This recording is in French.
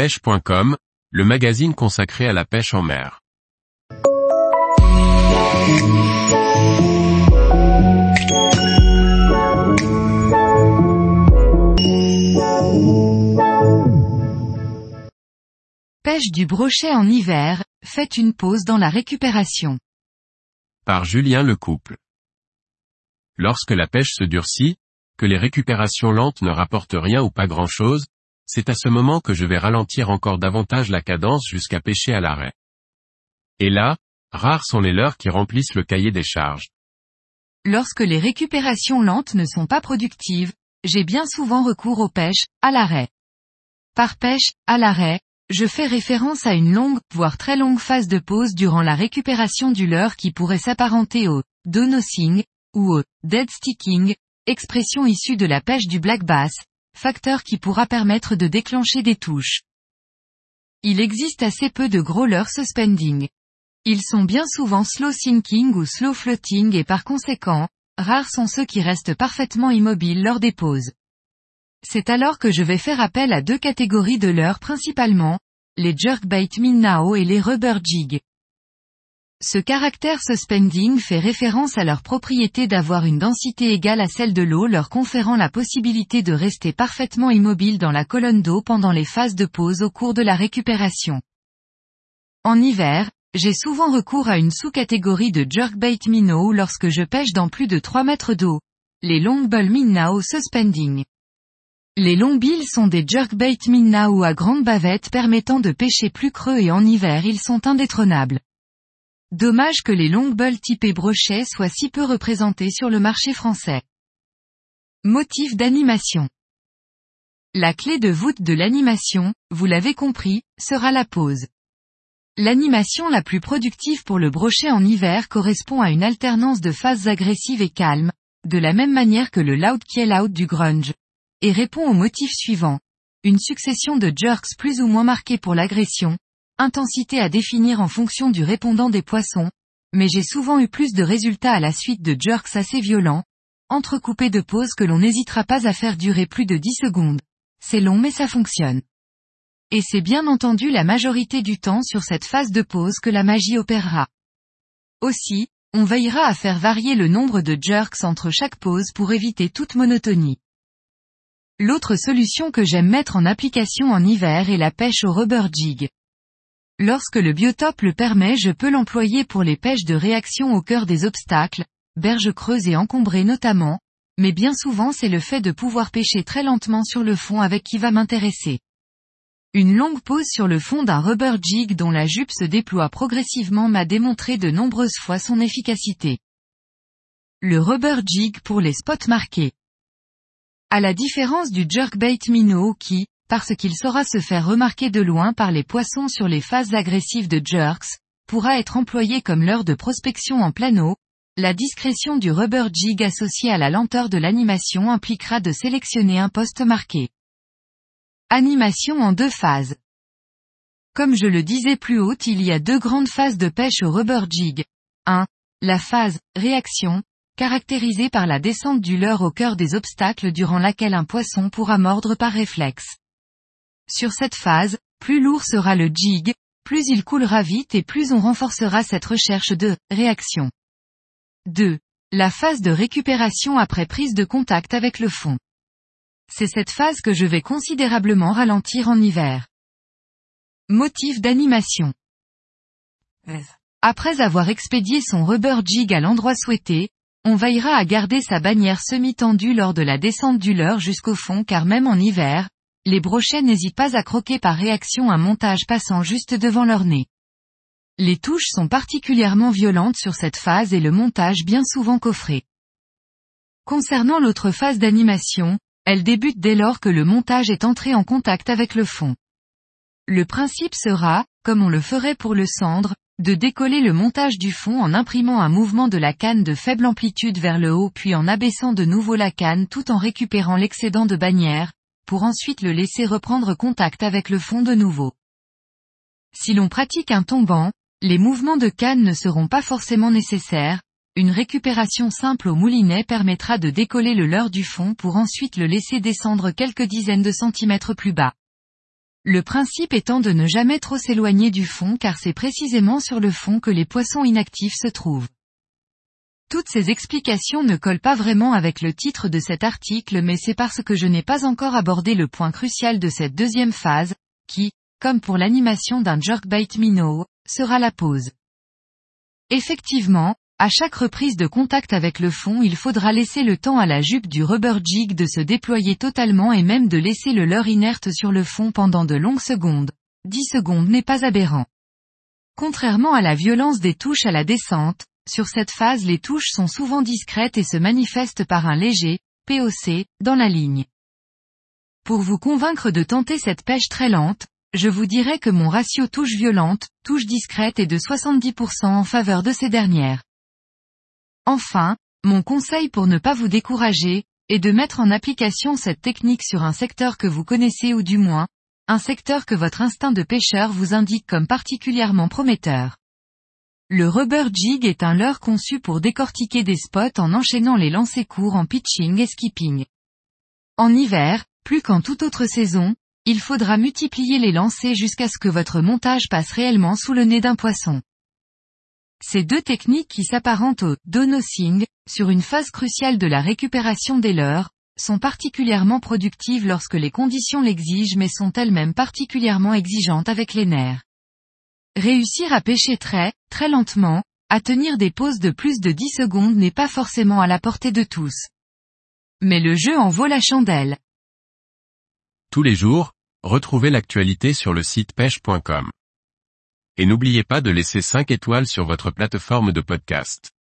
pêche.com, le magazine consacré à la pêche en mer. Pêche du brochet en hiver, faites une pause dans la récupération. Par Julien Lecouple. Lorsque la pêche se durcit, que les récupérations lentes ne rapportent rien ou pas grand chose, c'est à ce moment que je vais ralentir encore davantage la cadence jusqu'à pêcher à l'arrêt. Et là, rares sont les leurres qui remplissent le cahier des charges. Lorsque les récupérations lentes ne sont pas productives, j'ai bien souvent recours aux pêches, à l'arrêt. Par pêche, à l'arrêt, je fais référence à une longue, voire très longue phase de pause durant la récupération du leurre qui pourrait s'apparenter au donosing ou au dead sticking, expression issue de la pêche du black bass, facteur qui pourra permettre de déclencher des touches. Il existe assez peu de gros leurres suspending. Ils sont bien souvent slow sinking ou slow floating et par conséquent, rares sont ceux qui restent parfaitement immobiles lors des pauses. C'est alors que je vais faire appel à deux catégories de leurres principalement, les jerkbait minnao et les rubber jig. Ce caractère suspending fait référence à leur propriété d'avoir une densité égale à celle de l'eau leur conférant la possibilité de rester parfaitement immobile dans la colonne d'eau pendant les phases de pause au cours de la récupération. En hiver, j'ai souvent recours à une sous-catégorie de jerkbait minnow lorsque je pêche dans plus de 3 mètres d'eau, les long bull minnow suspending. Les longs billes sont des jerkbait minnow à grande bavette permettant de pêcher plus creux et en hiver ils sont indétrônables. Dommage que les longues bulles typées brochet soient si peu représentées sur le marché français. Motif d'animation. La clé de voûte de l'animation, vous l'avez compris, sera la pause. L'animation la plus productive pour le brochet en hiver correspond à une alternance de phases agressives et calmes, de la même manière que le loud kill out du grunge, et répond au motif suivant. Une succession de jerks plus ou moins marqués pour l'agression, intensité à définir en fonction du répondant des poissons, mais j'ai souvent eu plus de résultats à la suite de jerks assez violents, entrecoupés de pauses que l'on n'hésitera pas à faire durer plus de 10 secondes. C'est long mais ça fonctionne. Et c'est bien entendu la majorité du temps sur cette phase de pause que la magie opérera. Aussi, on veillera à faire varier le nombre de jerks entre chaque pause pour éviter toute monotonie. L'autre solution que j'aime mettre en application en hiver est la pêche au rubber jig. Lorsque le biotope le permet je peux l'employer pour les pêches de réaction au cœur des obstacles, berges creuses et encombrées notamment, mais bien souvent c'est le fait de pouvoir pêcher très lentement sur le fond avec qui va m'intéresser. Une longue pause sur le fond d'un rubber jig dont la jupe se déploie progressivement m'a démontré de nombreuses fois son efficacité. Le rubber jig pour les spots marqués. À la différence du jerkbait minnow qui, parce qu'il saura se faire remarquer de loin par les poissons sur les phases agressives de jerks, pourra être employé comme leurre de prospection en plein eau, la discrétion du rubber jig associée à la lenteur de l'animation impliquera de sélectionner un poste marqué. Animation en deux phases. Comme je le disais plus haut, il y a deux grandes phases de pêche au rubber jig. 1. La phase, réaction, caractérisée par la descente du leurre au cœur des obstacles durant laquelle un poisson pourra mordre par réflexe. Sur cette phase, plus lourd sera le jig, plus il coulera vite et plus on renforcera cette recherche de réaction. 2. La phase de récupération après prise de contact avec le fond. C'est cette phase que je vais considérablement ralentir en hiver. Motif d'animation. Après avoir expédié son rubber jig à l'endroit souhaité, on veillera à garder sa bannière semi-tendue lors de la descente du leurre jusqu'au fond car même en hiver, les brochets n'hésitent pas à croquer par réaction un montage passant juste devant leur nez. Les touches sont particulièrement violentes sur cette phase et le montage bien souvent coffré. Concernant l'autre phase d'animation, elle débute dès lors que le montage est entré en contact avec le fond. Le principe sera, comme on le ferait pour le cendre, de décoller le montage du fond en imprimant un mouvement de la canne de faible amplitude vers le haut puis en abaissant de nouveau la canne tout en récupérant l'excédent de bannière, pour ensuite le laisser reprendre contact avec le fond de nouveau. Si l'on pratique un tombant, les mouvements de canne ne seront pas forcément nécessaires, une récupération simple au moulinet permettra de décoller le leurre du fond pour ensuite le laisser descendre quelques dizaines de centimètres plus bas. Le principe étant de ne jamais trop s'éloigner du fond car c'est précisément sur le fond que les poissons inactifs se trouvent. Toutes ces explications ne collent pas vraiment avec le titre de cet article mais c'est parce que je n'ai pas encore abordé le point crucial de cette deuxième phase, qui, comme pour l'animation d'un jerkbait minnow, sera la pause. Effectivement, à chaque reprise de contact avec le fond il faudra laisser le temps à la jupe du rubber jig de se déployer totalement et même de laisser le leurre inerte sur le fond pendant de longues secondes. 10 secondes n'est pas aberrant. Contrairement à la violence des touches à la descente, sur cette phase les touches sont souvent discrètes et se manifestent par un léger, POC, dans la ligne. Pour vous convaincre de tenter cette pêche très lente, je vous dirais que mon ratio touche violente, touche discrète est de 70% en faveur de ces dernières. Enfin, mon conseil pour ne pas vous décourager, est de mettre en application cette technique sur un secteur que vous connaissez ou du moins, un secteur que votre instinct de pêcheur vous indique comme particulièrement prometteur. Le rubber jig est un leurre conçu pour décortiquer des spots en enchaînant les lancers courts en pitching et skipping. En hiver, plus qu'en toute autre saison, il faudra multiplier les lancers jusqu'à ce que votre montage passe réellement sous le nez d'un poisson. Ces deux techniques qui s'apparentent au donosing, sur une phase cruciale de la récupération des leurres, sont particulièrement productives lorsque les conditions l'exigent mais sont elles-mêmes particulièrement exigeantes avec les nerfs. Réussir à pêcher très, très lentement, à tenir des pauses de plus de 10 secondes n'est pas forcément à la portée de tous. Mais le jeu en vaut la chandelle. Tous les jours, retrouvez l'actualité sur le site pêche.com. Et n'oubliez pas de laisser 5 étoiles sur votre plateforme de podcast.